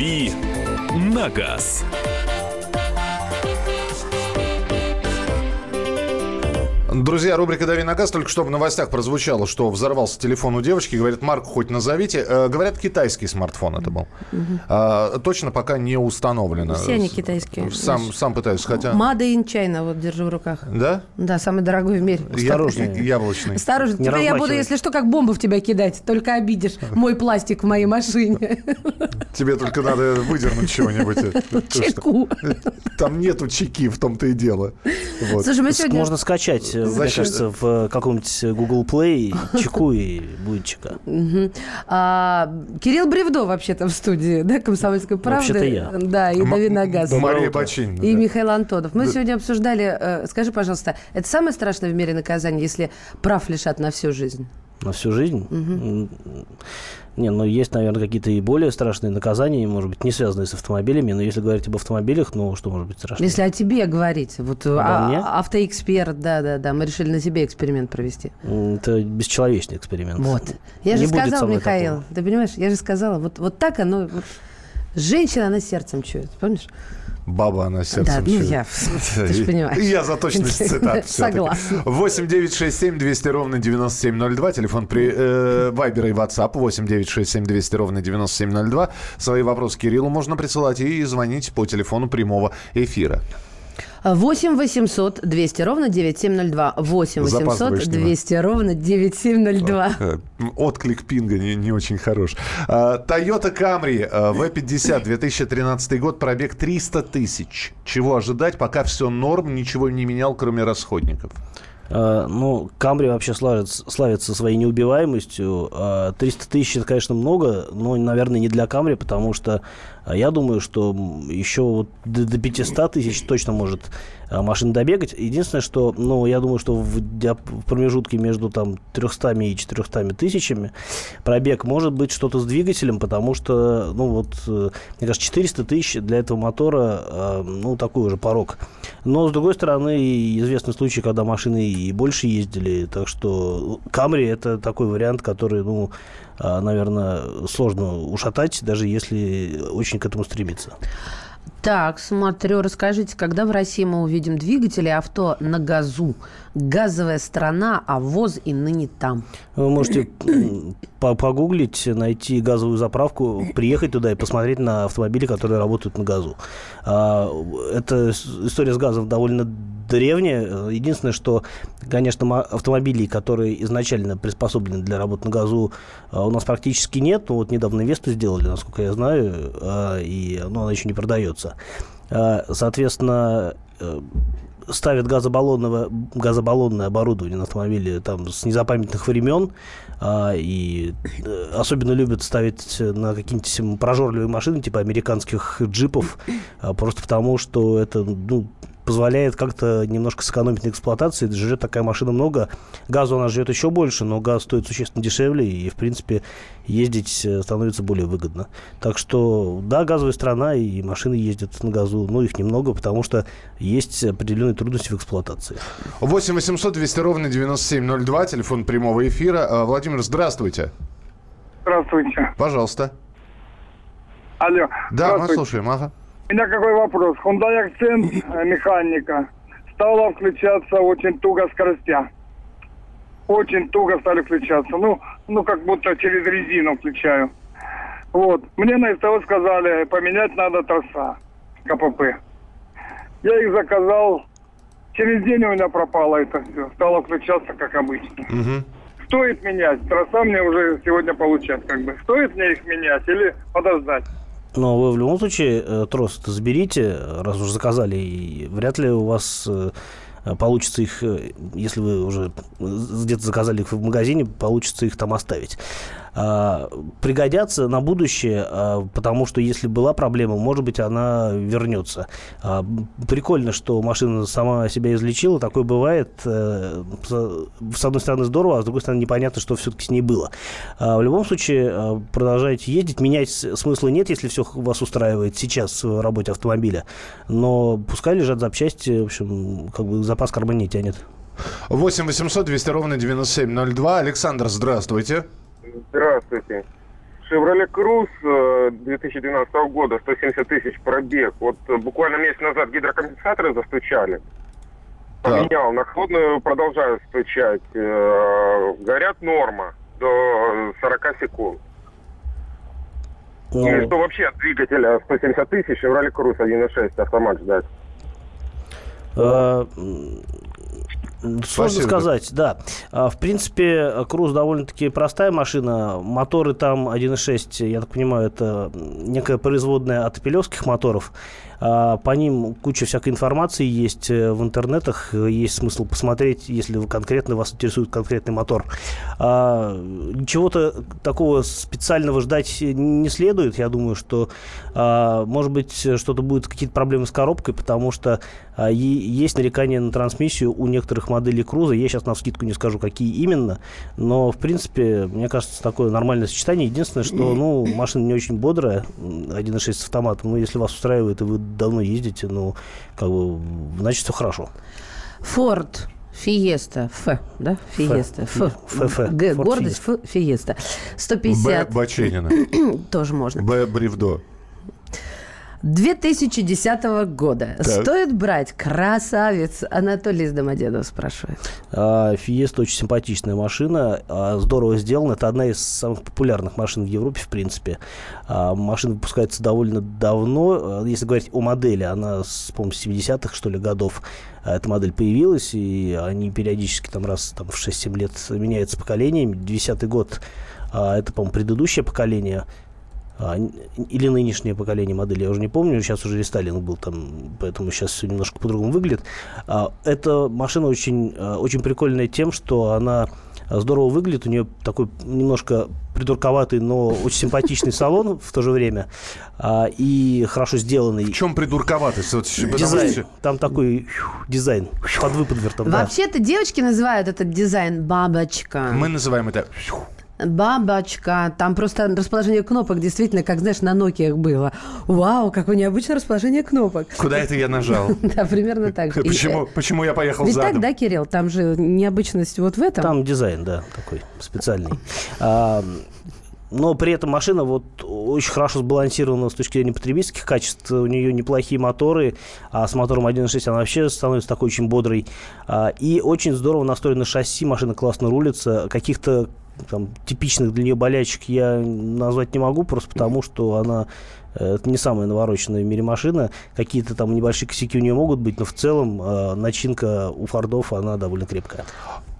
«Дави на газ». Друзья, рубрика «Дави на газ». Только что в новостях прозвучало, что взорвался телефон у девочки. Говорят, марку хоть назовите. Э, говорят, китайский смартфон это был. А, точно пока не установлено. Все они китайские. Сам, сам пытаюсь, хотя... Made in China, вот держу в руках. Да? Да, самый дорогой в мире. Осторожней. Яблочный. Осторожно. Не Теперь я буду, если что, как бомбу в тебя кидать. Только обидишь мой пластик в моей машине. Тебе только надо выдернуть чего-нибудь. Чеку. Там нету чеки, в том-то и дело. Вот. Слушай, мы сегодня... Можно скачать, э, мне Зачем? кажется, в каком-нибудь Google Play чеку и будет чека. А, Кирилл Бревдо вообще-то в студии, да, «Комсомольской правды». Вообще-то я. Да, и М- «Дави на газ». Мария. Бочинина. И. Михаил Антонов. Мы сегодня обсуждали, э, скажи, пожалуйста, это самое страшное в мире наказание, если прав лишат на всю жизнь? На всю жизнь? Не, ну есть, наверное, какие-то и более страшные наказания, может быть, не связанные с автомобилями, но если говорить об автомобилях, ну что может быть страшнее? Если о тебе говорить, вот Обо а- мне? автоэксперт, да-да-да, мы решили на тебе эксперимент провести. Это бесчеловечный эксперимент. Вот. Я Не же сказала, Михаил, такого. ты понимаешь, я же сказала, вот, вот так оно... вот женщина, она сердцем чует, помнишь? Баба она сердцем Да, ну я- ты ж понимаешь. Я за точность цитат. Согласна. 8 9 6 7 200 ровно 9702. Телефон при э, Вайбер и WhatsApp 8 9 6 7 200 ровно 9702. Свои вопросы Кириллу можно присылать и звонить по телефону прямого эфира. 8 800 200 ровно 9702. 8 Запаздываешь 800 немного. 200 ровно 9702. Э, Отклик пинга не, не очень хорош. А, Toyota Camry э, V50 2013 год, пробег 300 тысяч. Чего ожидать, пока все норм, ничего не менял, кроме расходников? Э, Ну, Камри вообще славится, славится своей неубиваемостью. Э, 300 тысяч, это, конечно, много, но, наверное, не для Камри, потому что я думаю, что еще вот до 500 тысяч точно может э, машина добегать. Единственное, что, ну, я думаю, что в, в промежутке между там 300 и 400 тысячами пробег может быть что-то с двигателем, потому что, ну, вот, э, мне кажется, 400 тысяч для этого мотора, э, ну, такой уже порог. Но, с другой стороны, известны случаи, когда машины и больше ездили. Так что Камри – это такой вариант, который, ну, наверное, сложно ушатать, даже если очень к этому стремиться. Так, смотрю, расскажите, когда в России мы увидим двигатели авто на газу? Газовая страна, а ВОЗ и ныне там. Вы можете погуглить, найти газовую заправку, приехать туда и посмотреть на автомобили, которые работают на газу. А, Эта история с газом довольно древняя. Единственное, что, конечно, автомобилей, которые изначально приспособлены для работы на газу, а, у нас практически нет. Ну, вот недавно Весту сделали, насколько я знаю, а, и ну, она еще не продается. Соответственно, э, ставят газобаллонное, газобаллонное оборудование на автомобиле там с незапамятных времен а, и э, особенно любят ставить на какие-нибудь прожорливые машины типа американских джипов а, просто потому что это ну позволяет как-то немножко сэкономить на эксплуатации. Жрет такая машина много. Газу она жрет еще больше, но газ стоит существенно дешевле, и, в принципе, ездить э, становится более выгодно. Так что, да, газовая страна, и машины ездят на газу, но их немного, потому что есть определенные трудности в эксплуатации. 8 800 200 ровно 9702, телефон прямого эфира. А, Владимир, здравствуйте. Здравствуйте. Пожалуйста. Алло. Да, мы слушаем. Ага. У меня какой вопрос? Hyundai Accent э, механика стала включаться очень туго скоростя. Очень туго стали включаться. Ну, ну как будто через резину включаю. Вот. Мне на СТО сказали, поменять надо троса КПП. Я их заказал. Через день у меня пропало это все. Стало включаться как обычно. Мгм. Стоит менять? Троса мне уже сегодня получать как бы. Стоит мне их менять или подождать? Но вы в любом случае э, трос заберите, раз уже заказали, и вряд ли у вас э, получится их, э, если вы уже где-то заказали их в магазине, получится их там оставить. А, Пригодятся на будущее, а, потому что если была проблема, может быть, она вернется. А, Прикольно, что машина сама себя излечила, такое бывает. Э, С одной стороны здорово, а с другой стороны непонятно, что все-таки с ней было. В любом случае, продолжайте ездить. Менять смысла нет, если все вас устраивает сейчас в работе автомобиля. Но пускай лежат запчасти, в общем, как бы запас кармана не тянет. 8 800 200 ровно 9702. Александр, здравствуйте. Здравствуйте. Chevrolet Cruze э, 2012 года, 170 тысяч пробег. Вот э, буквально месяц назад гидрокомпенсаторы застучали. Поменял, на холодную продолжаю стучать. Э, Горят норма до 40 секунд. И что вообще от двигателя 170 тысяч Chevrolet Cruze 1.6 автомат ждать? Сложно Спасибо. сказать, да. А, В принципе, Круз довольно-таки простая машина. Моторы там 1.6, я так понимаю, это некая производная от пилевских моторов. А, По ним куча всякой информации есть э, в интернетах. Есть смысл посмотреть, если вы конкретно вас интересует конкретный мотор. А, Ничего-то такого специального ждать не следует. Я думаю, что, а, может быть, что-то будет, какие-то проблемы с коробкой, потому что есть нарекания на трансмиссию у некоторых моделей Круза. Я сейчас на скидку не скажу, какие именно. Но, в принципе, мне кажется, такое нормальное сочетание. Единственное, что, ну, машина не очень бодрая, м, 1.6 с автоматом. Но если вас устраивает, и вы давно ездите, ну, как бы, значит, все хорошо. Форд Фиеста, Ф, да? Фиеста, Ф. Ф, Ф. Г, Форд гордость, Ф, Фиеста. Б. 150 Баченина. тоже можно. Б. Бревдо. 2010 года. Так. Стоит брать красавец? Анатолий из Домодедова спрашивает. А, Фиеста очень симпатичная машина, а, здорово сделана. Это одна из самых популярных машин в Европе, в принципе. А, Машина выпускается довольно давно. А, Если говорить о модели, она, по-моему, с 70-х, что ли, годов а, эта модель появилась, и они периодически там раз там, в 6-7 лет меняются поколениями. 10-й год а, это, по-моему, предыдущее поколение а, или нынешнее поколение модели, я уже не помню, сейчас уже рестайлинг был там, поэтому сейчас все немножко по-другому выглядит. А, Эта машина очень, а, очень прикольная тем, что она а, здорово выглядит, у нее такой немножко придурковатый, но очень симпатичный салон в то же время, а, и хорошо сделанный. В чем придурковатость? Вот, Дизайн. что- Там такой фью, дизайн подвыподвертом. да. Вообще-то девочки называют этот дизайн бабочка. Мы называем это... Бабочка. Там просто расположение кнопок действительно, как, знаешь, на Nokia было. Вау, какое необычное расположение кнопок. Куда это я нажал? Да, примерно так Почему, э, почему я поехал Ведь задом? так, да, Кирилл? Там же необычность вот в этом. Там дизайн, да, такой специальный. А, но при этом машина вот очень хорошо сбалансирована с точки зрения потребительских качеств. У нее неплохие моторы, а с мотором 1.6 она вообще становится такой очень бодрой. А, и очень здорово настроено шасси, машина классно рулится. Каких-то там, типичных для нее болячек я назвать не могу, просто потому что она э, это не самая навороченная в мире машина. Какие-то там небольшие косяки у нее могут быть, но в целом э, начинка у Фордов, она довольно крепкая.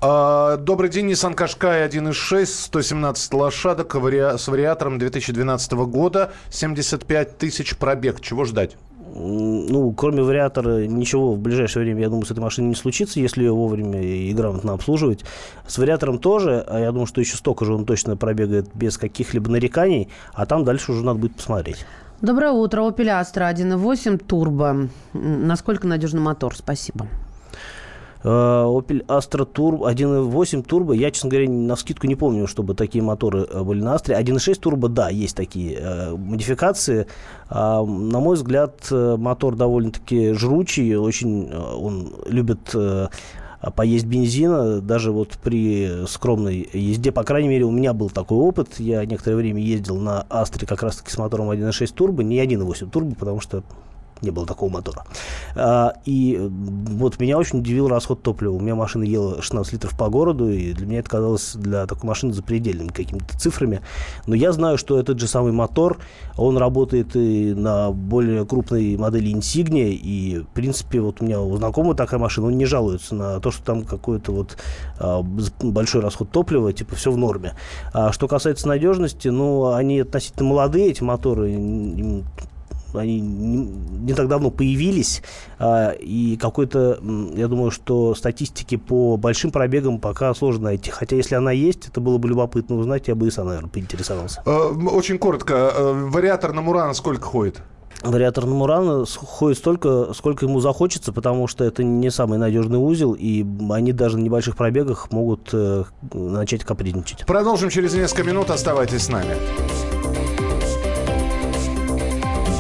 А, Добрый день, Nissan Qashqai 1.6, 117 лошадок с вариатором 2012 года, 75 тысяч пробег. Чего ждать? Ну, кроме вариатора, ничего в ближайшее время, я думаю, с этой машиной не случится, если ее вовремя и грамотно обслуживать. С вариатором тоже, а я думаю, что еще столько же он точно пробегает без каких-либо нареканий, а там дальше уже надо будет посмотреть. Доброе утро. Opel Astra 1.8 турбо. М, Насколько надежный мотор? Спасибо. Э, Opel Astra Turbo 1.8 турбо. Я, честно говоря, на скидку не помню, чтобы такие моторы э, были на Astra. 1.6 турбо, да, есть такие э, модификации. А, на мой взгляд, мотор довольно-таки жручий, очень он любит поесть бензина, даже вот при скромной езде, по крайней мере, у меня был такой опыт. Я некоторое время ездил на Астре как раз-таки с мотором 1.6 турбо, не 1.8 турбо, потому что не было такого мотора. А, и вот меня очень удивил расход топлива. У меня машина ела 16 литров по городу, и для меня это казалось для такой машины запредельными какими-то цифрами. Но я знаю, что этот же самый мотор, он работает и на более крупной модели Insignia, и, в принципе, вот у меня у знакомого такая машина, он не жалуется на то, что там какой-то вот а, большой расход топлива, типа все в норме. А что касается надежности, ну, они относительно молодые, эти моторы, они не, не так давно появились, а, и какой-то, я думаю, что статистики по большим пробегам пока сложно найти. Хотя, если она есть, это было бы любопытно узнать, я бы и сам, наверное, поинтересовался. Э, Очень коротко. Э, Вариатор на Мурана сколько ходит? Вариатор на Мурана ходит столько, сколько ему захочется, потому что это не самый надежный узел, и они даже на небольших пробегах могут э, начать капризничать. Продолжим через несколько минут. Оставайтесь с нами.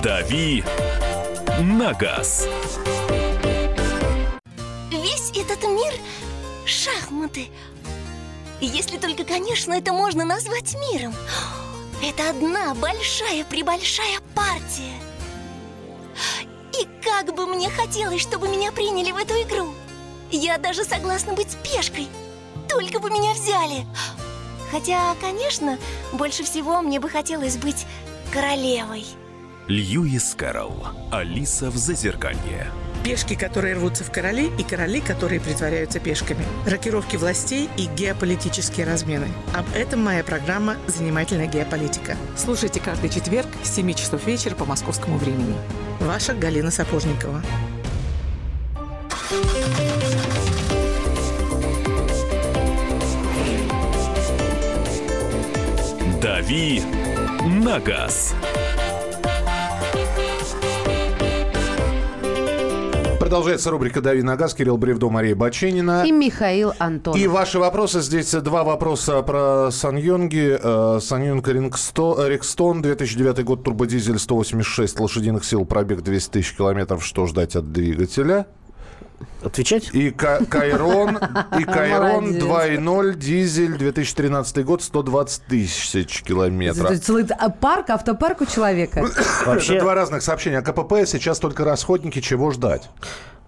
«Дави на газ». Весь этот мир — шахматы. Если только, конечно, это можно назвать миром. Это одна большая-пребольшая партия. И как бы мне хотелось, чтобы меня приняли в эту игру. Я даже согласна быть пешкой. Только бы меня взяли. Хотя, конечно, больше всего мне бы хотелось быть королевой. Льюис Кэрролл. Алиса в Зазеркалье. Пешки, которые рвутся в короли, и короли, которые притворяются пешками. Рокировки властей и геополитические размены. Об этом моя программа «Занимательная геополитика». Слушайте каждый четверг с 7 часов вечера по московскому времени. Ваша Галина Сапожникова. «Дави на газ». Продолжается рубрика «Дави на газ». Кирилл Бревдо, Мария Баченина. И Михаил Антонов. И ваши вопросы. Здесь два вопроса про Саньонги. Э, Саньонг Рикстон, 2009 год, турбодизель, 186 лошадиных сил, пробег 200 тысяч километров. Что ждать от двигателя? Отвечать? И Ка- Кайрон, и Кайрон Молодец. 2.0, дизель, 2013 год, 120 тысяч километров. Целый а, парк, автопарк у человека. Вообще- Это два разных сообщения. А КПП сейчас только расходники. Чего ждать?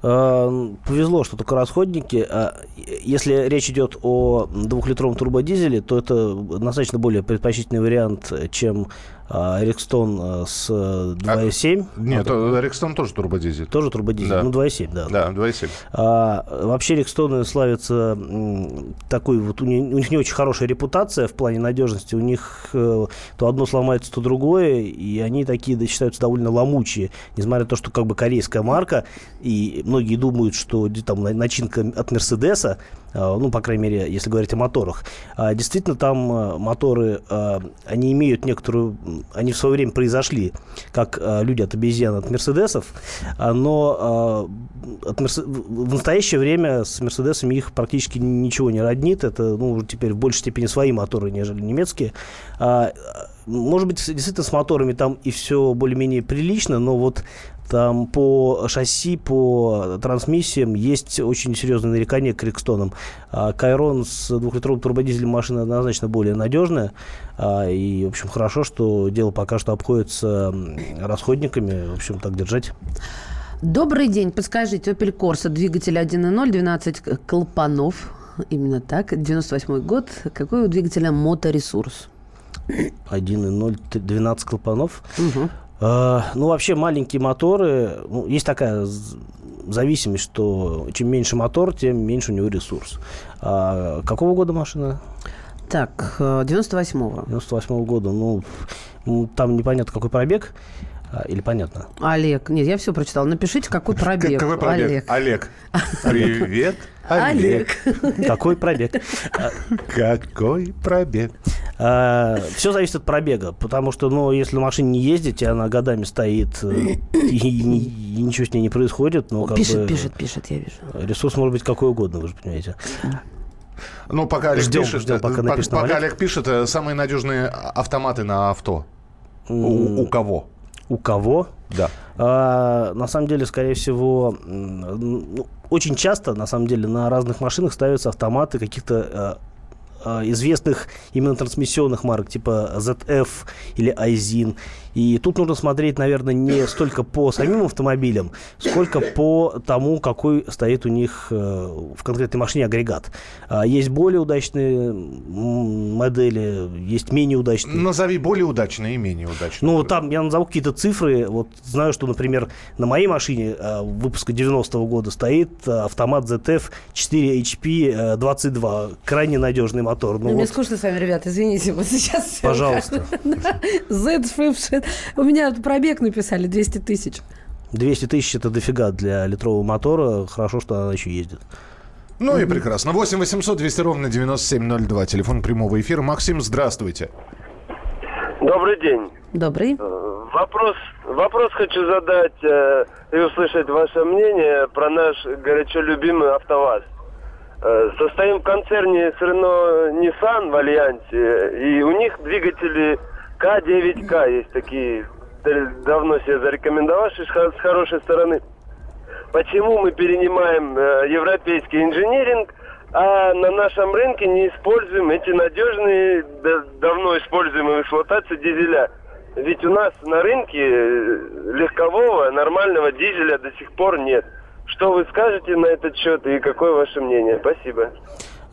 Э, Повезло, что только расходники. А Если речь идет о двухлитровом турбодизеле, то это значительно более предпочтительный вариант, чем Рикстон а, с э, 2.7. Нет, э, Рикстон тоже турбодизель. Тоже турбодизель. Да. Ну, 2.7, да. Да, 2.7. А, вообще Рикстоны славятся такой вот у них, у них не очень хорошая репутация в плане надежности. У них э, то одно сломается, то другое, и они такие да, считаются довольно ломучие, несмотря на то, что как бы корейская марка, и многие думают, что там на- начинка от Мерседеса, а, ну, по крайней мере, если говорить о моторах. А, действительно, там а, моторы, а, они имеют некоторую... Они в свое время произошли, как люди от обезьян от Мерседесов, а, но от Мерсе- в настоящее время с Мерседесами их практически ничего не роднит. Это, ну, теперь в большей степени свои моторы, нежели немецкие. А, может быть, действительно с моторами там и все более-менее прилично, но вот там по шасси, по трансмиссиям есть очень серьезные нарекания к Рикстонам. А Кайрон с двухлитровым турбодизелем машина однозначно более надежная. А, И, в общем, хорошо, что дело пока что обходится расходниками. В общем, так держать. Добрый день. Подскажите, Opel Corsa, двигатель 1.0, 12 к- клапанов. Именно так. 98 год. Какой у двигателя моторесурс? 1.0, т- 12 клапанов. Мгм. А, Ну, вообще, маленькие моторы, ну, есть такая зависимость, что чем меньше мотор, тем меньше у него ресурс. А какого года машина? Так, э, 98-го. 98 года. Ну, там непонятно, какой пробег. А, Или понятно? Олег. Нет, я все прочитала. Напишите, какой пробег. Какой пробег? Олег. Олег. Привет, Олег. Какой пробег? Какой пробег? Все зависит от пробега, потому что, ну, если на машине не ездить, и она годами стоит, э, и, ничего с ней не происходит, ну, как Пишет, пишет, пишет, я вижу. Ресурс может быть какой угодно, вы же понимаете. Ну, пока Олег Ждем, пишет, ждем, пока э, пока Олег. Олег пишет, э, самые надежные автоматы на авто. У, у кого? У кого? Да. А, на самом деле, скорее всего, ну, очень часто, на самом деле, на разных машинах ставятся автоматы каких-то а, а, известных именно трансмиссионных марок, типа ZF или Айзин. И тут нужно смотреть, наверное, не столько по самим автомобилям, сколько по тому, какой стоит у них э, в конкретной машине агрегат. А, Есть более удачные модели, есть менее удачные. Назови более удачные и менее удачные. Ну, там я назову какие-то цифры. Вот знаю, что, например, на моей машине э, выпуска 90-го года стоит э, автомат ZF 4 HP э, 22. Крайне надежный мотор. Ну, Мне вот, скучно с вами, ребят, извините, вот сейчас... Пожалуйста. как- Z Fipshit. У меня пробег написали 200 тысяч. 200 тысяч это дофига для литрового мотора. Хорошо, что она еще ездит. Ну и прекрасно. 8 800 200 ровно 9702. Телефон прямого эфира. Максим, здравствуйте. Добрый день. Добрый. Э, Вопрос, вопрос хочу задать э, и услышать ваше мнение про наш горячо любимый АвтоВАЗ. Э, состоим в концерне с Renault Nissan в Альянсе, и у них двигатели К9К есть такие, давно себе зарекомендовавшие с хорошей стороны. Почему мы перенимаем э, европейский инжиниринг, а на нашем рынке не используем эти надежные, да- давно используемые в эксплуатации дизеля. Ведь у нас на рынке э, легкового, нормального дизеля до сих пор нет. Что вы скажете на этот счет и какое ваше мнение? Спасибо.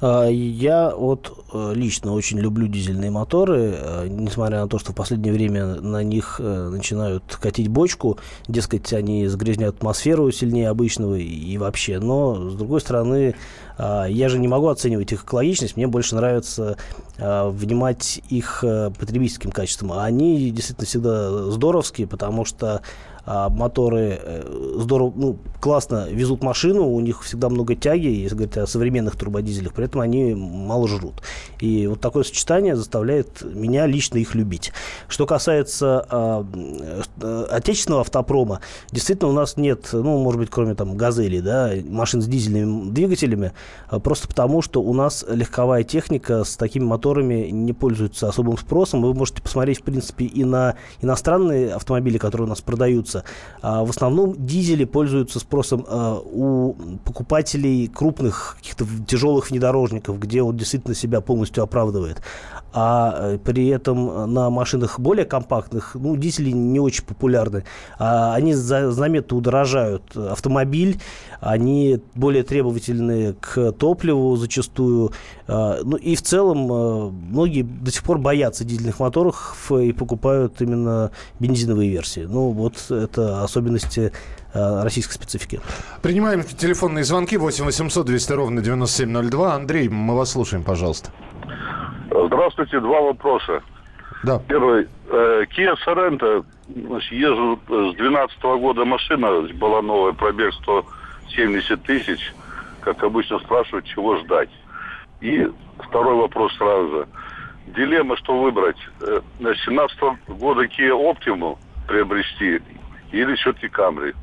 А, Я вот э, лично очень люблю дизельные моторы, э, несмотря на то, что в последнее время на них э, начинают катить бочку, дескать, они загрязняют атмосферу сильнее обычного и- вообще. Но, с другой стороны, а, я же не могу оценивать их экологичность, мне больше нравится а, внимать их потребительским качеством. А они действительно всегда здоровские, потому что а, моторы э, здорово, ну, классно везут машину, у них всегда много тяги, если говорить о современных турбодизелях, при этом они мало жрут. И вот такое сочетание заставляет меня лично их любить. Что касается а, э, отечественного автопрома, действительно у нас нет, ну, может быть, кроме там газелей, да, машин с дизельными двигателями, а, просто потому, что у нас легковая техника с такими моторами не пользуется особым спросом. Вы можете посмотреть, в принципе, и на иностранные автомобили, которые у нас продаются. А, В основном дизели пользуются спросом а, у покупателей крупных каких-то тяжелых внедорожников, где он действительно себя полностью оправдывает. А э, при этом на машинах более компактных, ну, дизели не очень популярны. А Они за- заметно удорожают автомобиль, они более требовательны к топливу зачастую. Ну и в целом многие до сих пор боятся дизельных моторов и покупают именно бензиновые версии. Ну вот особенности э, российской специфики. Принимаем телефонные звонки 8 800 200 ровно 9702. Андрей, мы вас слушаем, пожалуйста. Здравствуйте, два вопроса. Да. Первый. Э, Kia Sorento, езжу с 12 года машина, была новая, пробег 170 тысяч. Как обычно спрашивают, чего ждать. И второй вопрос сразу же. Дилемма, что выбрать. Э, На 17 года Kia Optima приобрести или все-таки Camry?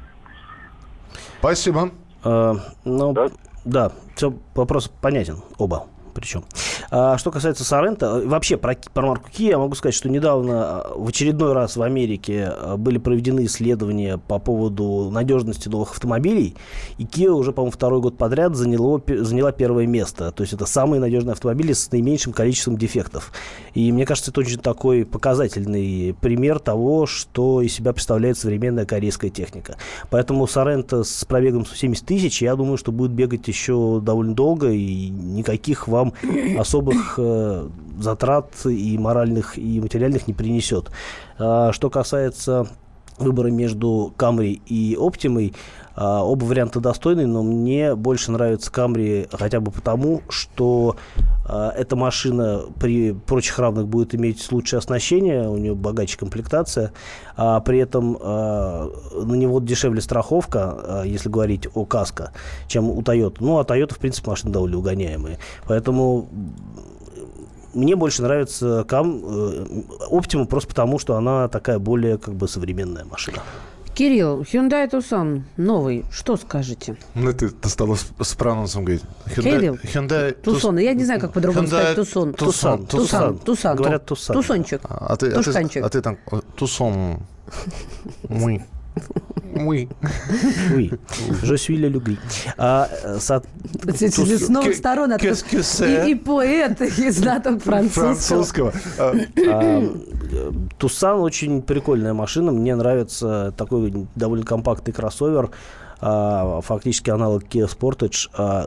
Спасибо. Э, ну, да, все, вопрос понятен, оба причем. А что касается Сорента, э, вообще про, про марку Kia я могу сказать, что недавно э, в очередной раз в Америке э, были проведены исследования по поводу надежности новых автомобилей, и Kia уже, по-моему, второй год подряд заняло, заняла первое место. То есть это самые надежные автомобили с наименьшим количеством дефектов. И мне кажется, это очень такой показательный пример того, что из себя представляет современная корейская техника. Поэтому Сорента с пробегом 170 тысяч, я думаю, что будет бегать еще довольно долго, и никаких вам особых э, затрат и моральных, и материальных не принесет. А, что касается выбора между Camry и Optima, а, оба варианта достойны, но мне больше нравится Camry хотя бы потому, что а, эта машина при прочих равных будет иметь лучшее оснащение, у нее богаче комплектация, а при этом а, на него дешевле страховка, а, если говорить о каско, чем у Toyota. Ну, а Toyota, в принципе, машины довольно угоняемые. Поэтому мне больше нравится Кам, э, Optima просто потому, что она такая более как бы современная машина. Кирилл, Hyundai Tucson новый, что скажете? Ну, ты, ты стала с, прононсом говорить. Кирилл, Hyundai Тусон, я не знаю, как по-другому Hyundai сказать Тусон. Тусан. Тусан. Тусан. Говорят, Тусан. Тусончик. А ты, а ты, а ты там э, Тусон. Мы. Мы. Oui. Je suis le любви. А, со- С новых сторон и, и поэт, и знаток французского. Французского. Тусан очень прикольная машина. Мне нравится такой довольно компактный кроссовер. а, Фактически аналог Kia Sportage. А,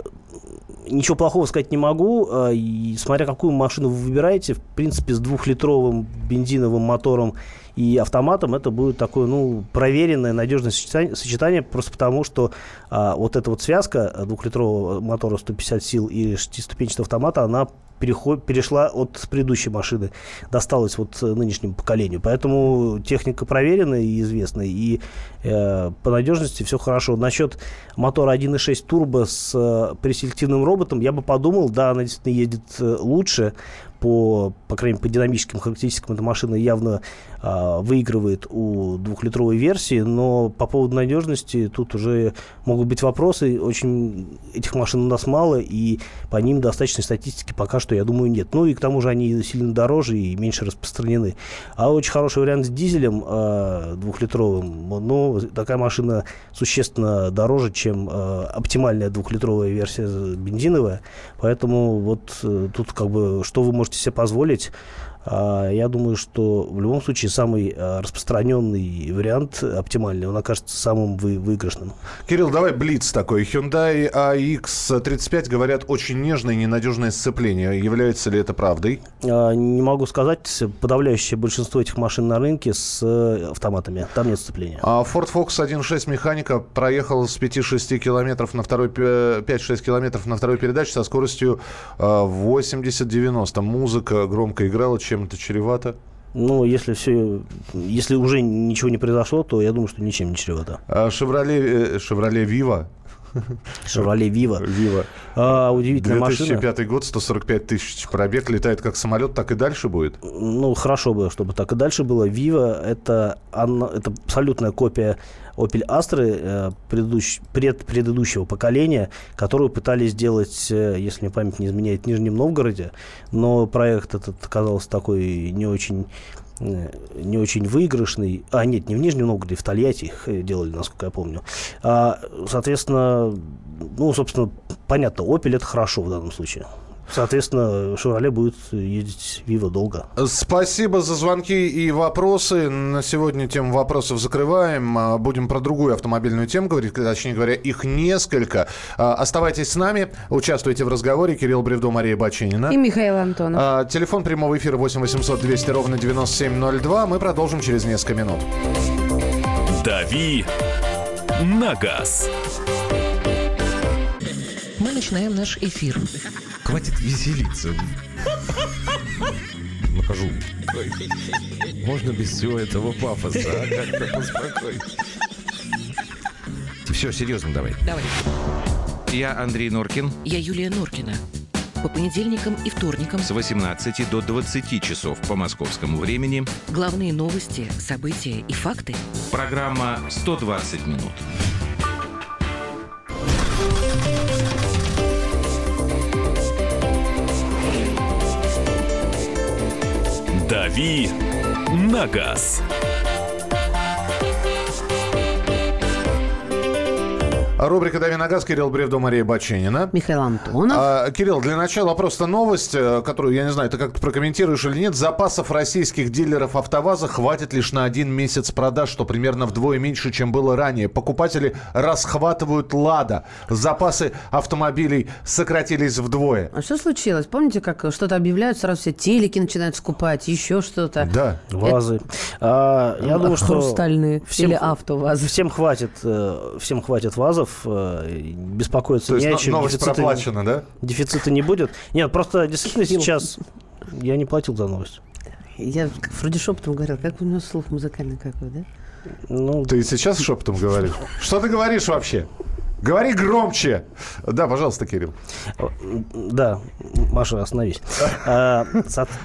Ничего плохого сказать не могу. а, и Смотря какую машину вы выбираете, в принципе, с двухлитровым бензиновым мотором и автоматом это будет такое, ну, проверенное, надежное сочетание, сочетание просто потому, что а, вот эта вот связка двухлитрового мотора 150 сил и шестиступенчатого автомата, она переход, перешла от предыдущей машины, досталась вот э, нынешнему поколению. Поэтому техника проверенная и известная, и э, по надежности все хорошо. Насчет мотора 1.6 турбо с э, преселективным роботом, я бы подумал, да, она действительно едет э, лучше, по, по крайней мере, по динамическим характеристикам эта машина явно выигрывает у двухлитровой версии, но по поводу надежности тут уже могут быть вопросы. Очень этих машин у нас мало, и по ним достаточной статистики пока что, я думаю, нет. Ну и к тому же они сильно дороже и меньше распространены. А очень хороший вариант с дизелем э, двухлитровым, но такая машина существенно дороже, чем э, оптимальная двухлитровая версия бензиновая. Поэтому вот э, тут как бы что вы можете себе позволить, а, я думаю, что в любом случае самый а, распространенный вариант, оптимальный, он окажется самым вы, выигрышным. Кирилл, давай блиц такой. Hyundai AX35, говорят, очень нежное и ненадежное сцепление. Является ли это правдой? А, не могу сказать. Подавляющее большинство этих машин на рынке с э, автоматами. Там нет сцепления. А Ford Focus 1.6 механика проехал с 5-6 километров на второй, 5-6 километров на второй передаче со скоростью 80-90. Музыка громко играла, чем это чревато? Ну, если все, если уже ничего не произошло, то я думаю, что ничем не чревато. А Шевроле, э, Шевроле Вива Шевроле Вива. Вива. А, удивительная 2005 машина. год, 145 тысяч пробег, летает как самолет, так и дальше будет? Ну, хорошо бы, чтобы так и дальше было. Вива это, это абсолютная копия Opel Astra э, предыдущ, пред, предыдущего поколения, которую пытались сделать, э, если мне память не изменяет, в Нижнем Новгороде, но проект этот оказался такой не очень не очень выигрышный. А, нет, не в Нижнем Новгороде, в Тольятти их делали, насколько я помню. А, соответственно, ну, собственно, понятно, Opel это хорошо в данном случае. Соответственно, «Шевроле» будет ездить «Вива» долго. Спасибо за звонки и вопросы. На сегодня тему вопросов закрываем. А, будем про другую автомобильную тему говорить, точнее говоря, их несколько. А, оставайтесь с нами, участвуйте в разговоре. Кирилл Бревдо, Мария Бачинина. И Михаил Антонов. А, телефон прямого эфира 8 800 200 ровно 9702. Мы продолжим через несколько минут. «Дави на газ». Начинаем наш эфир. Хватит веселиться. Накажу. Можно без всего этого пафоса, а? Как-то поспокойнее. Все, серьезно давай. Давай. Я Андрей Норкин. Я Юлия Норкина. По понедельникам и вторникам с 18 до 20 часов по московскому времени. Главные новости, события и факты. Программа «120 минут». «Дави на газ». Рубрика «Дави на газ», Кирилл Бревдо, Мария Баченина. Михаил Антонов. А, Кирилл, для начала просто новость, э, которую, я не знаю, ты как-то прокомментируешь или нет. Запасов российских дилеров «АвтоВАЗа» хватит лишь на один месяц продаж, что примерно вдвое меньше, чем было ранее. Покупатели расхватывают «Лада». Запасы автомобилей сократились вдвое. А что случилось? Помните, как что-то объявляют, сразу все телеки начинают скупать, еще что-то? Да. Вазы. А, я думаю, что... Хрустальные всем, или автовазы. Всем хватит, э, всем хватит вазов. Э, Беспокоиться То не о чем. новость Дефицита- проплачена, да? Дефицита не будет. Нет, просто действительно Кирилл. сейчас... Я не платил за новость. Я вроде шепотом говорил, как у него слов музыкальный какой, да? Ну, Ты сейчас шепотом говоришь? Что ты говоришь вообще? Говори громче. Да, пожалуйста, Кирилл. Да, Маша, остановись. А,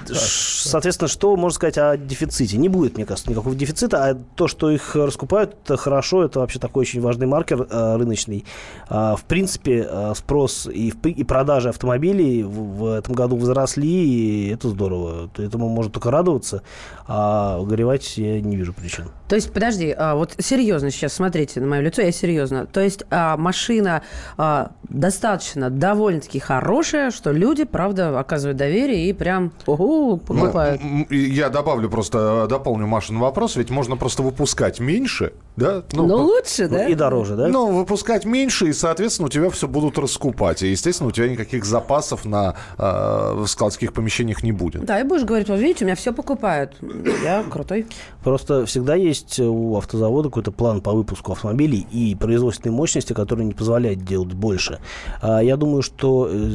Соответственно, что можно сказать о дефиците? Не будет, мне кажется, никакого дефицита, а то, что их раскупают, это хорошо, это вообще такой очень важный маркер а, рыночный. А, В принципе, спрос и, продажи автомобилей в этом году возросли, и это здорово. Этому можно только радоваться, а горевать я не вижу причин. То есть, подожди, а, вот серьезно сейчас, смотрите на мое лицо, я серьезно. То есть а, машина а, достаточно довольно-таки хорошая, что люди, правда, оказывают доверие и прям ого, покупают. Ну, я добавлю просто, дополню Машин вопрос, ведь можно просто выпускать меньше, да? Но лучше, да? И дороже, да? Ну, выпускать меньше, и, соответственно, у тебя все будут раскупать. И, естественно, у тебя никаких запасов на э, складских помещениях не будет. Да, и будешь говорить, вот видите, у меня все покупают. Я крутой. Просто всегда есть у автозавода какой-то план по выпуску автомобилей и производственной мощности, который не позволяет делать больше. А Я думаю, что э,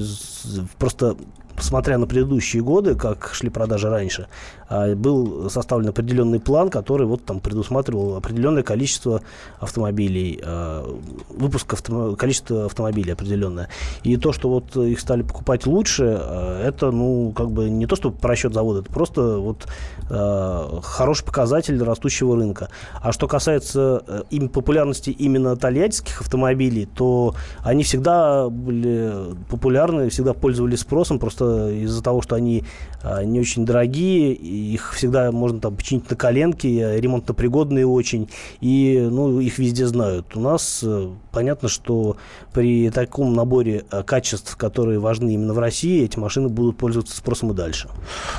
просто смотря на предыдущие годы, как шли продажи раньше, был составлен определенный план, который вот там предусматривал определенное количество автомобилей, а, выпуск авто, количество автомобилей определенное. И то, что вот их стали покупать лучше, а, это, ну, как бы не то, что просчет завода, это просто вот хороший показатель растущего рынка. А что касается э, им популярности именно тольяттинских автомобилей, то они всегда были популярны, всегда пользовались спросом, просто из-за того, что они не очень дорогие, их всегда можно там починить на коленке, ремонтно-пригодные очень, и ну, их везде знают. У нас э, понятно, что при таком наборе э, качеств, которые важны именно в России, эти машины будут пользоваться спросом и дальше.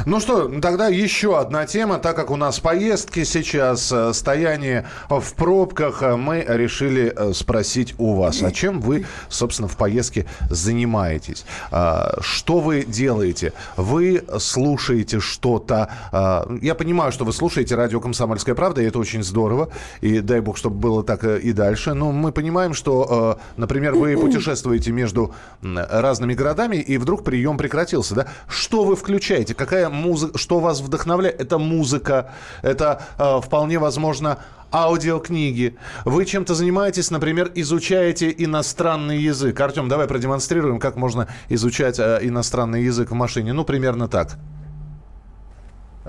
Ну что, тогда еще одна тема, так как у нас поездки сейчас, э, стояние в пробках, мы решили спросить у вас, а чем вы, собственно, в поездке занимаетесь? А, что вы делаете? Вы слушаете что-то, я понимаю, что вы слушаете радио «Комсомольская правда», и это очень здорово. И дай бог, чтобы было так э, и дальше. Но мы понимаем, что, э, например, вы путешествуете между разными городами, и вдруг прием прекратился. Да? Что вы включаете? Какая музыка? Что вас вдохновляет? Это музыка, это э, вполне возможно аудиокниги. Вы чем-то занимаетесь, например, изучаете иностранный язык. Артем, давай продемонстрируем, как можно изучать иностранный язык в машине. Ну, примерно так.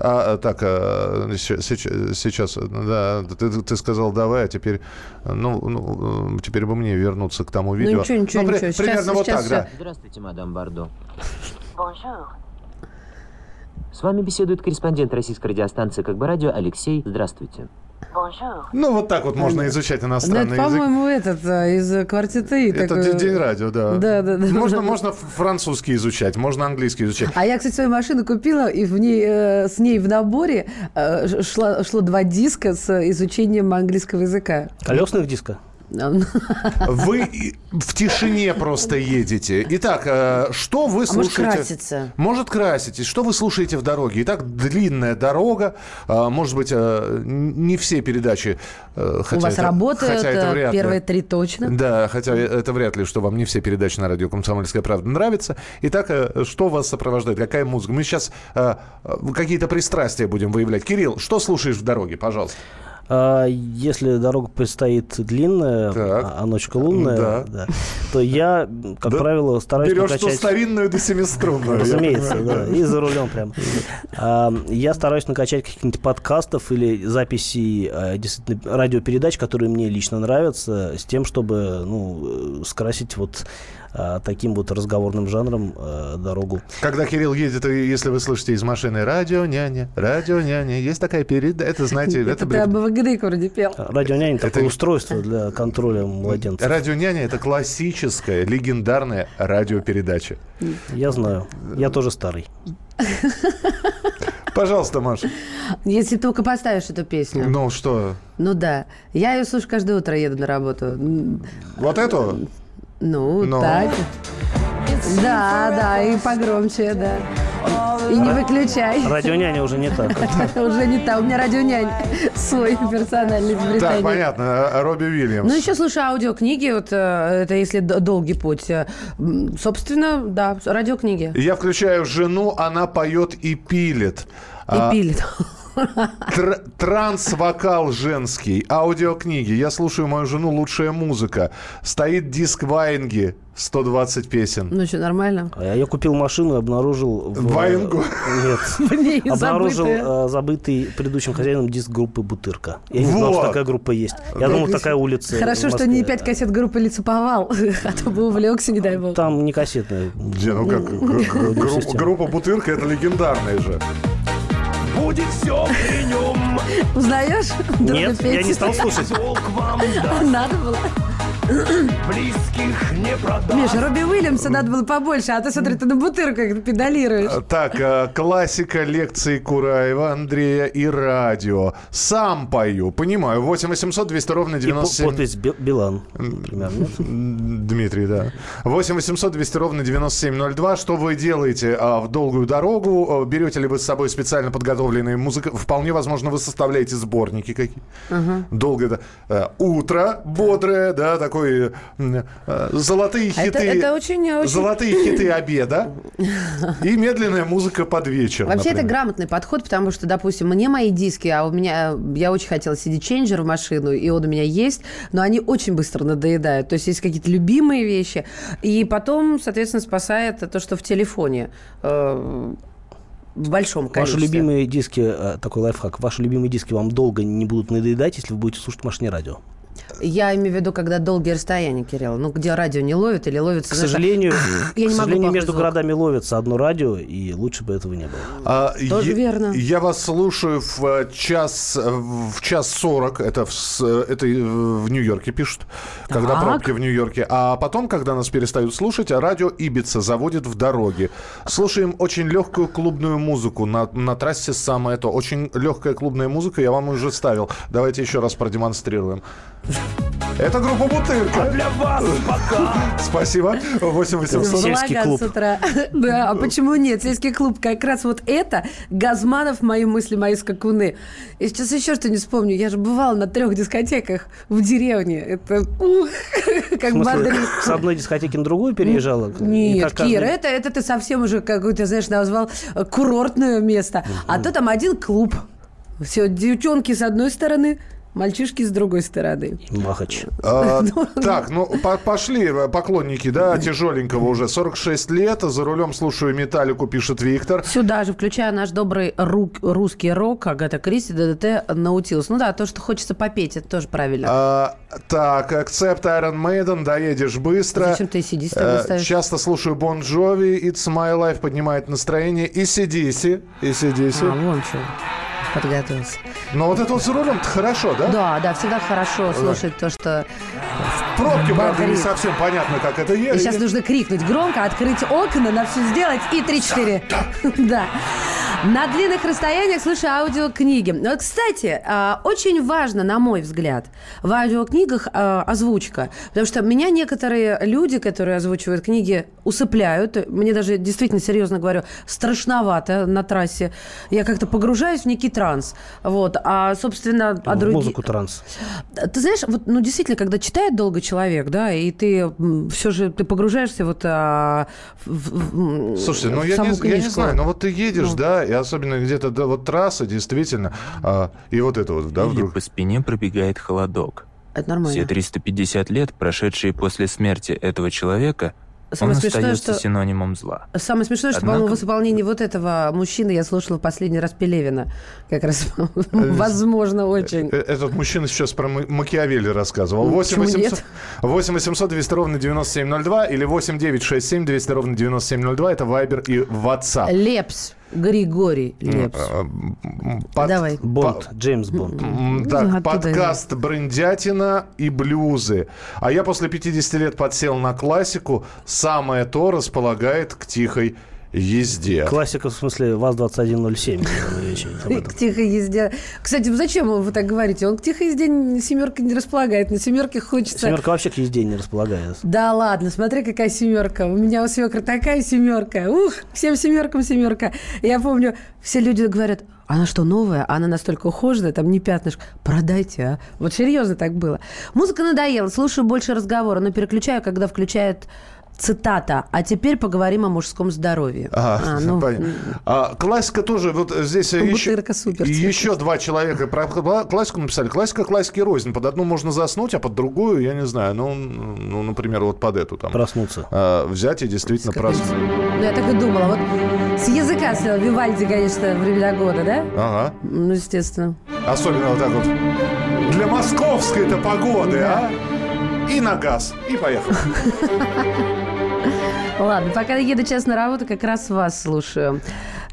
А, так, а, сейчас, да, ты, ты сказал давай, а теперь, ну, ну, теперь бы мне вернуться к тому ну, видео. Ну, ничего, ничего, ну, при, ничего. Примерно сейчас, вот сейчас так, да. Здравствуйте, мадам Бардо. С вами беседует корреспондент российской радиостанции «Как бы радио» Алексей. Здравствуйте. Ну, вот так вот можно изучать иностранный это, язык. по-моему, этот а, из квартеты. Это такой... день радио, да. Да, да, да. Можно, можно французский изучать, можно английский изучать. А я, кстати, свою машину купила, и в ней, э, с ней в наборе э, шло, шло два диска с изучением английского языка. Колесных диска? Вы в тишине просто едете. Итак, э, что вы слушаете? А может краситься. Может краситесь. Что вы слушаете в дороге? Итак, длинная дорога. Э, может быть, э, не все передачи. Хотя У вас это, работают хотя это вряд первые ли. три точно. Да, хотя это вряд ли, что вам не все передачи на радио «Комсомольская правда» нравятся. Итак, что вас сопровождает? Какая музыка? Мы сейчас какие-то пристрастия будем выявлять. Кирилл, что слушаешь в дороге, пожалуйста? А, если дорога предстоит длинная, так. а ночка лунная, да. Да, то я, как да? правило, стараюсь Берешь накачать... что старинную до семиструнную. Разумеется, да, и за рулем прям. А, я стараюсь накачать каких-нибудь подкастов или записей а, действительно радиопередач, которые мне лично нравятся, с тем, чтобы ну, э, скрасить вот а, таким вот разговорным жанром а, дорогу. Когда Кирилл едет, если вы слышите из машины радио няня, радио няня, есть такая передача, это знаете, это бред. Это БВГД вроде пел. А, радио няня такое устройство для контроля младенцев. Радио няня это классическая, легендарная радиопередача. Я знаю, я тоже старый. Пожалуйста, Маша. Если только поставишь эту песню. Ну что? Ну да. Я ее слушаю каждое утро, еду на работу. Вот эту? Ну, Но... так. Да, да, и погромче, да. И не выключай. Радионяня уже не так. Уже не так. У меня радионянь свой персональный Так, понятно. Робби Уильямс. Ну, еще слушаю аудиокниги. Вот э, это если долгий путь. Э, собственно, да, радиокниги. Я включаю жену, она поет и пилит. И а, пилит. Тр- транс-вокал женский, аудиокниги. Я слушаю мою жену «Лучшая музыка». Стоит диск Ваенги, 120 песен. Ну что, нормально? А я купил машину и обнаружил... В... Ваенгу? Нет. Обнаружил э, забытый предыдущим хозяином диск группы «Бутырка». Я не знал, что такая группа есть. Я думал, такая улица Хорошо, что не пять кассет группы «Лицеповал», а то бы увлекся, не дай бог. Там не кассетная. Ну как, группа «Бутырка» — это легендарная же будет все при нем. Узнаешь? Нет, я не стал слушать. Надо было. Близких не продать. Миша, Робби Уильямса надо было побольше, а ты, смотри, ты на бутырках педалируешь. Так, э, классика лекции Кураева, Андрея и радио. Сам пою, понимаю. 8 800 200 ровно 97... И подпись Билан, примерно. Дмитрий, да. 8 800 200 ровно 9702. Что вы делаете а, в долгую дорогу? Берете ли вы с собой специально подготовленные музыки? Вполне возможно, вы составляете сборники какие. Угу. Долго это... Утро бодрое, да, так такой э, золотые А хиты. это- это очень- очень- Золотые хиты обеда и медленная музыка под вечер. Вообще это например. грамотный подход, потому что, допустим, мне мои диски, а у меня, я очень хотела CD-ченджер в машину, и он у меня есть, но они очень быстро надоедают. То есть есть какие-то любимые вещи, и потом, соответственно, спасает то, что в телефоне э, в большом Ваши количестве. любимые диски, э, такой лайфхак, ваши любимые диски вам долго не будут надоедать, если вы будете слушать в машине радио. Я имею в виду, когда долгие расстояния, Кирилл. Ну, где радио не ловит или ловится... К сожалению, я к не могу сожалению между звук. городами ловится одно радио, и лучше бы этого не было. А, Тоже я, верно. Я вас слушаю в э, час э, в час сорок. Это в, с- это э, в Нью-Йорке пишут, когда Так. пробки в Нью-Йорке. А потом, когда нас перестают слушать, а радио Ибица заводит в дороге. Слушаем очень легкую клубную музыку на, на трассе самое то. Очень легкая клубная музыка. Я вам уже ставил. Давайте еще раз продемонстрируем. Это группа Бутырка. Для вас пока! Спасибо. 8 800. Сельский клуб. с утра. Да, а почему нет? Сельский клуб. Как раз вот это Газманов, мои мысли, мои скакуны. И сейчас еще что не вспомню. Я же бывала на трех дискотеках в деревне. Это ух, как бодрит. с одной дискотеки на другую переезжала? Нет, Кира, это, это ты совсем уже какое-то, знаешь, назвал курортное место. А то там один клуб. Все, девчонки с одной стороны, мальчишки с другой стороны. Махач. А, так, ну по- пошли э, поклонники, да, тяжеленького уже. 46 лет, за рулем слушаю металлику, пишет Виктор. Сюда же, включая наш добрый рук- русский рок, Агата Кристи, ДДТ, Наутилус. Ну да, то, что хочется попеть, это тоже правильно. А, так, Accept Iron Maiden, доедешь быстро. Зачем ты AC/DC с тобой Э, ставишь? Часто слушаю Бон Джови, It's My Life поднимает настроение. И CDC, и А, CDC. вон что, подготовился. Но вот это вот за рулем хорошо, да? Да, да, всегда хорошо слушать то, что... В пробке, правда, не совсем понятно, как это И едет. сейчас нужно крикнуть громко, открыть окна, на все сделать и 3-4. Да. На длинных расстояниях слушаю аудиокниги. Вот, Кстати, а, очень важно, на мой взгляд, в аудиокнигах а, озвучка. Потому что меня некоторые люди, которые озвучивают книги, усыпляют. Мне даже, действительно, серьезно говорю, страшновато на трассе. Я как-то погружаюсь в некий транс. Вот. А, собственно, а В другие... Музыку транс. Ты знаешь, вот, ну, действительно, когда читает долго человек, да, и ты все же ты погружаешься вот а, в, в- в- Слушайте, ну в я саму не, я не знаю, но вот ты едешь, Ну. да, особенно где-то да, вот трасса, действительно, а, и вот это вот, да, Или вдруг. по спине пробегает холодок. Это нормально. Все 350 лет, прошедшие после смерти этого человека, Самое он смешное, остается что- синонимом зла. Самое смешное, что, Однако- по-моему, в исполнении вот этого мужчины я слушала в последний раз Пелевина. Как раз, возможно, очень. Э, Этот мужчина сейчас про Ма- Макиавелли рассказывал. 8 Почему 800, нет? 8 800 200 ровно 9702 или 8 967 200 ровно 9702. Это Вайбер и WhatsApp. Лепс. Григорий Лепс. Э, Под- Давай. Бонд, Джеймс Бонд. М, Так, Оттуда подкаст «Брендятина» и блюзы. А я после 50 лет подсел на классику. Самое то располагает к тихой езде. Классика, в смысле, ВАЗ-2107. речь идет об этом. К тихой езде. Кстати, зачем вы так говорите? Он к тихой езде семерка не располагает. На семерке хочется... Семерка вообще к езде не располагает. Да ладно, смотри, какая семерка. У меня у свекра такая семерка. Ух, всем семеркам семерка. Я помню, все люди говорят, она что, новая? Она настолько ухоженная, там не пятнышко. Продайте, а. Вот серьезно так было. Музыка надоела, слушаю больше разговора, но переключаю, когда включает цитата. А теперь поговорим о мужском здоровье. А, А, ну. А, классика тоже, вот здесь еще, супер. еще два человека про кла- классику написали. Классика классики рознь. Под одну можно заснуть, а под другую, я не знаю, ну, ну например, вот под эту там. Проснуться. а, взять и действительно проснуться. Ну, я так и думала. Вот с языка снял Вивальди, конечно, времена года, да? Ага. Ну, естественно. Особенно вот так вот. Для московской-то погоды, а? И на газ. И поехали. Ладно, пока еду сейчас на работу, как раз вас слушаю.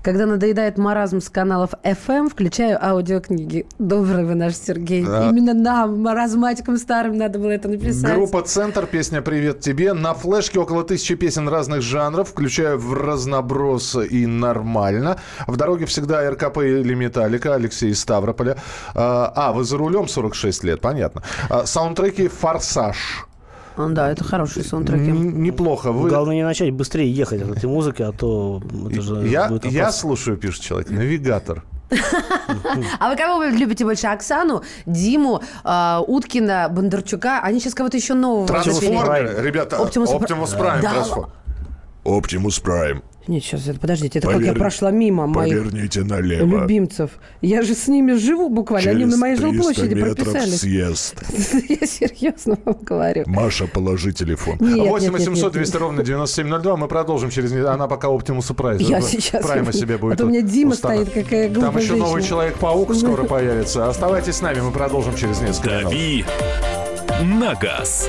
Когда надоедает маразм с каналов FM, включаю аудиокниги. Добрый вы наш Сергей. Да. Именно нам, маразматикам старым, надо было это написать. Группа «Центр», песня «Привет тебе». На флешке около тысячи песен разных жанров, включая в разноброс и нормально. В дороге всегда РКП или Металлика, Алексей из Ставрополя. А, а, вы за рулем 46 лет, понятно. А, саундтреки «Форсаж». А, Да, это хорошие саундтреки. Н- Неплохо. Вы... Главное не начать быстрее ехать от этой музыки, а то это же Я, будет я слушаю, пишет человек, «Навигатор». А вы кого вы любите больше? Оксану, Диму, э, Уткина, Бондарчука? Они сейчас кого-то еще нового. Трансформеры, ребята, Оптимус Прайм. Оптимус Прайм. Нет, сейчас, это, подождите, это как я прошла мимо моих Поверните налево. любимцев. Я же с ними живу буквально. Они Через на моей 300 жилплощади прописались. съезд. Я серьезно вам говорю. Маша, положи телефон. Нет, нет, 8 нет, 800 нет, 200 нет. ровно 9702. Мы продолжим через... Она пока Оптимуса Прайм. Я сейчас... Прайма себе будет. А то у меня Дима стоит, какая глупая Там еще новый. Человек-паук скоро появится. Оставайтесь с нами, мы продолжим через несколько минут. «Дави на газ».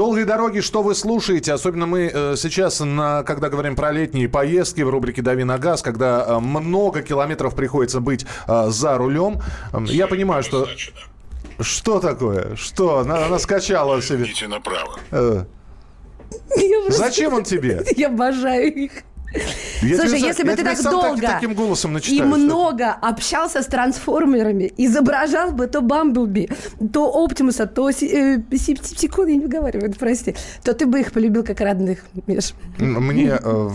Долгой дороге что вы слушаете? Особенно мы э, сейчас, на, когда говорим про летние поездки в рубрике «Дави на газ», когда э, много километров приходится быть э, за рулем. Эм, Я понимаю, что... Что такое? Что? Она, она скачала себе. Идите направо. Э, Зачем он тебе? Я обожаю их. Я Слушай, тебе если бы ты так сам так- долго таким голосом и начитаю, что- много общался с трансформерами, изображал бы то Бамблби, то Оптимуса, то Си- э, Септикон, я не выговариваю, прости, то ты бы их полюбил как родных, Миш. Мне, э,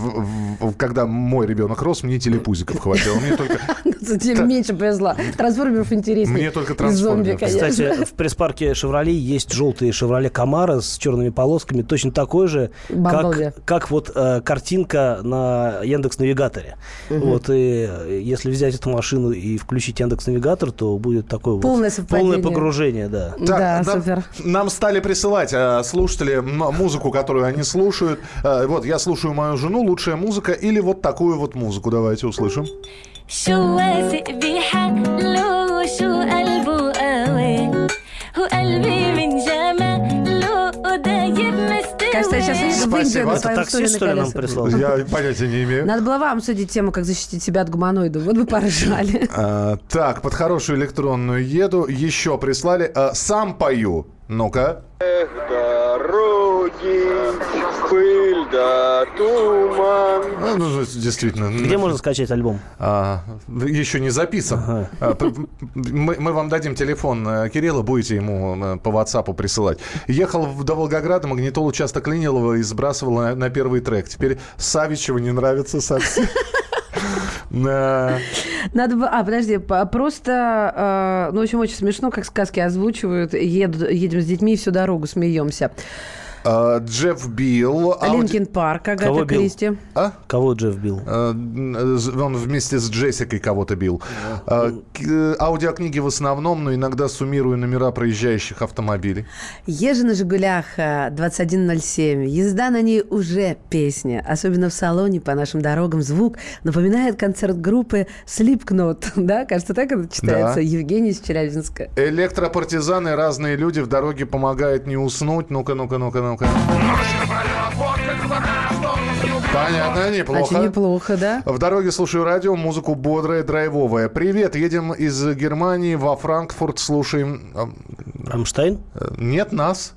когда мой ребенок рос, мне телепузиков хватило. Мне только... Тебе меньше повезло. Трансформеров интереснее. Мне только трансформеров. конечно. Кстати, в пресс-парке «Шевроле» есть желтый «Шевроле Камара» с черными полосками, точно такой же, как, как вот э, картинка на Яндекс-навигаторе. Вот, и э, если взять эту машину и включить Яндекс-навигатор, то будет такое Полное вот полное погружение, да. Так, нам, нам стали присылать э, слушатели музыку, которую они слушают. Э, вот, я слушаю мою жену, лучшая музыка, или вот такую вот музыку. Давайте услышим. شو واثق بحقله شو قلبه قوي وقلبي من جماله دايب مستوي Кажется, я сейчас еду в Индию на своем стуле на колесах. Я понятия не имею. Надо было вам обсудить тему, как защитить себя от гуманоидов. Вот бы поржали. А, так, под хорошую электронную еду. Еще прислали. А, сам пою. Ну-ка. Эх, дороги, пыль да туман. Ну, ну, действительно. Где можно скачать альбом? А, еще не записан. А, п- мы, мы вам дадим телефон э, Кирилла, будете ему э, по WhatsApp присылать. Ехал до Волгограда, магнитолу часто клинил его и сбрасывал на, на первый трек. Теперь Савичева не нравится совсем. Да. Надо бы... А, подожди, по- просто... э, ну, в общем, очень смешно, как сказки озвучивают. Еду- едем с детьми и всю дорогу смеемся. А, Джефф Билл. ауди- Linkin Park, Агата Кристи. А? Кого Джефф бил? Э, Он вместе с Джессикой кого-то бил. А, э, Аудиокниги в основном, но иногда суммирую номера проезжающих автомобилей. Езжи на «Жигулях» э, 2107. Езда на ней уже песня. Особенно в салоне по нашим дорогам звук напоминает концерт группы Slipknot. Да, кажется, так это читается. Да. Евгений из Челябинска. Электропартизаны, разные люди в дороге помогают не уснуть. Ну-ка, ну-ка, ну-ка, ну-ка. Понятно, неплохо. Значит, неплохо, да? В дороге слушаю радио, музыку бодрая, драйвовая. Привет, едем из Германии во Франкфурт, слушаем... Рамштайн? Нет, нас.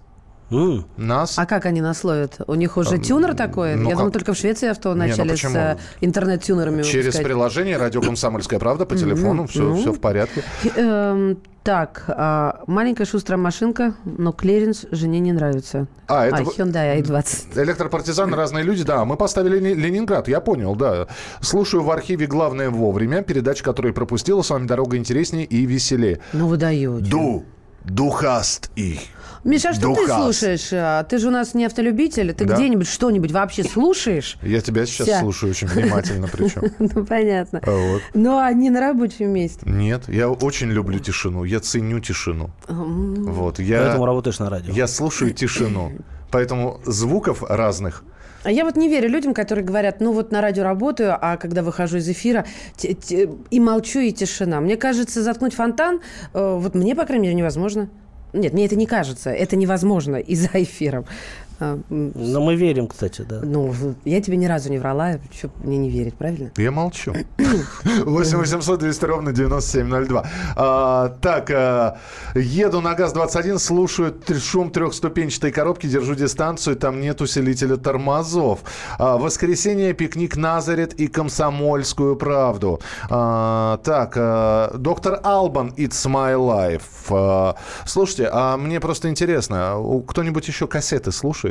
Нас. А как они нас ловят? У них уже А, тюнер такой? ну Я думаю, как? только в Швеции авто Не, ну начали с почему? э, интернет-тюнерами Через выпускать. приложение «Радио Комсомольская правда» по телефону, все, ну. все в порядке. Эм, так, а, маленькая шустрая машинка, но клиренс жене не нравится. А, это вы- Hyundai i20. Электропартизаны, разные люди, да. Мы поставили Лени- Ленинград, я понял, да. Слушаю в архиве «Главное вовремя», передача, которую пропустила, с вами дорога интереснее и веселее. Ну, вы даете. Du, du hast mich. Миша, а что ты Духас. слушаешь? Ты же у нас не автолюбитель. Ты Да. где-нибудь что-нибудь вообще слушаешь? Я тебя сейчас Вся. слушаю очень внимательно причем. Ну, понятно. А вот. Ну, а не на рабочем месте. Нет, я очень люблю тишину, я ценю тишину. Вот, я, Поэтому работаешь на радио. я слушаю тишину. Поэтому звуков разных А я вот не верю людям, которые говорят, ну вот на радио работаю, а когда выхожу из эфира, и молчу, и тишина. Мне кажется, заткнуть фонтан, э, вот мне, по крайней мере, невозможно. Нет, мне это не кажется. Это невозможно и за эфиром. А, Но мы верим, кстати, да. Ну, я тебе ни разу не врала, что мне не верить, правильно? Я молчу. 8 800 200 ровно 9702. А, так, а, еду на ГАЗ-21, слушаю шум трехступенчатой коробки, держу дистанцию, там нет усилителя тормозов. А, воскресенье, пикник Назарет и Комсомольскую правду. А, так, а, доктор Албан, It's My Life. А, слушайте, а мне просто интересно, кто-нибудь еще кассеты слушает?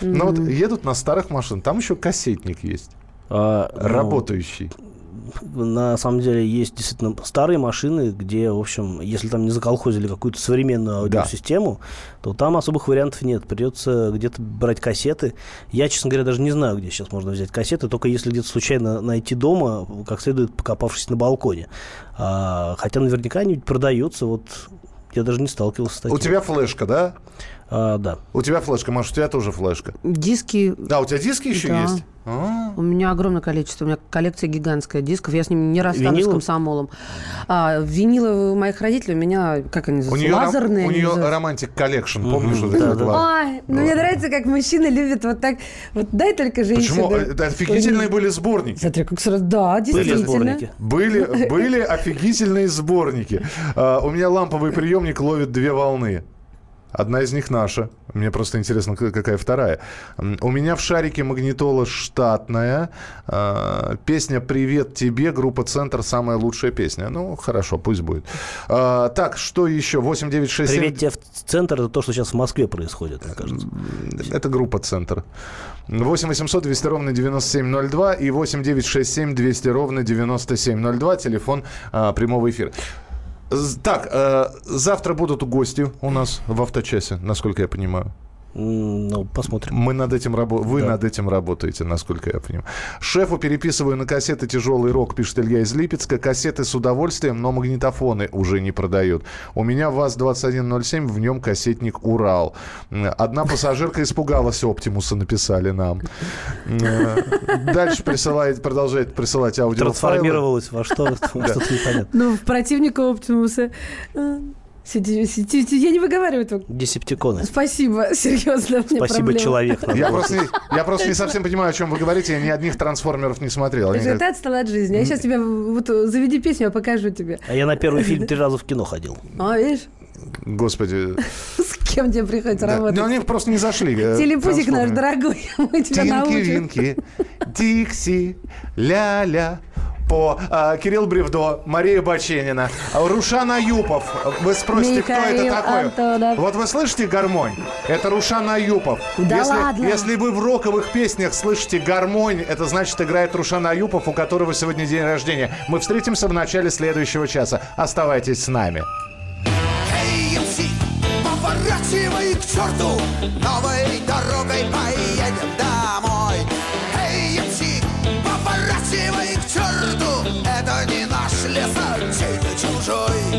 Ну вот едут на старых машинах, там еще кассетник есть. А, ну, Работающий. На самом деле есть действительно старые машины, где, в общем, если там не заколхозили какую-то современную аудиосистему, то там особых вариантов нет. Придется где-то брать кассеты. Я, честно говоря, даже не знаю, где сейчас можно взять кассеты, только если где-то случайно найти дома, как следует покопавшись на балконе. А, хотя наверняка они продаются. Вот я даже не сталкивался с таким. У тебя флешка, да? А, да. У тебя флешка, Маш, у тебя тоже флешка. Диски... Да, у тебя диски еще Да. есть? А. У меня огромное количество. У меня коллекция гигантская дисков. Я с ними не расстанусь Винилы? с комсомолом. А, винилы у моих родителей у меня, как они называются, лазерные. у нее Romantic Collection, помнишь, вот Да, это ла- Ой, ну мне нравится, как мужчины любят вот так. Вот дай только женщине. Почему? Это офигительные были сборники. Смотри, как сразу... Да, действительно. Были, были офигительные сборники. А, у меня ламповый приемник ловит две волны. Одна из них наша. Мне просто интересно, какая вторая. У меня в шарике магнитола штатная. А, Песня «Привет тебе», группа «Центр», самая лучшая песня. Ну, хорошо, пусть будет. А, Так, что еще? 8967... Привет тебе в центр, это то, что сейчас в Москве происходит, мне кажется. Это группа «Центр». 8 800 200 ровно 9702 и 8 967 200 ровно 9702. Телефон а, прямого эфира. Так, э, завтра будут гости у нас в авточасе, насколько я понимаю. Ну, посмотрим. Мы над этим работаем. Вы Да. над этим работаете, насколько я понимаю. Шефу переписываю на кассеты тяжелый рок, пишет Илья из Липецка. Кассеты с удовольствием, но магнитофоны уже не продают. У меня ВАЗ-2107, в нем кассетник «Урал». Одна пассажирка испугалась Оптимуса, написали нам. Э, Дальше присылает, продолжает присылать аудиофайлы. Трансформировалось во что? Что-то непонятно. Ну, в противника Оптимуса. Я не выговариваю этого. Десептиконы. Спасибо, серьезно. Спасибо, человек. Я просто, не, я просто не совсем понимаю, о чем вы говорите. Я ни одних трансформеров не смотрел. Говорят, ты отстала от жизни. Я сейчас тебе... Вот заведи песню, я покажу тебе. А я на первый фильм три раза в кино ходил. А, видишь, Господи. с кем тебе приходится Да. работать? Но они просто не зашли. э, Телепузик наш дорогой, мы тебя научим. Тинки-винки, Дикси, ля-ля. По а, Кирилл Бревдо, Мария Баченина, Рушан Аюпов. Вы спросите, кто это Михаил такой? Антонов. Вот вы слышите гармонь? Это Рушан Аюпов. Да если, ладно? если вы в роковых песнях слышите гармонь, это значит играет Рушан Аюпов, у которого сегодня день рождения. Мы встретимся в начале следующего часа. Оставайтесь с нами. AMC, поворачивай к черту, новой дорогой поедем soy.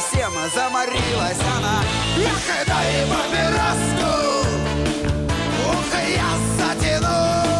Совсем заморилась она. Эх, дай папироску! Ух, я затянусь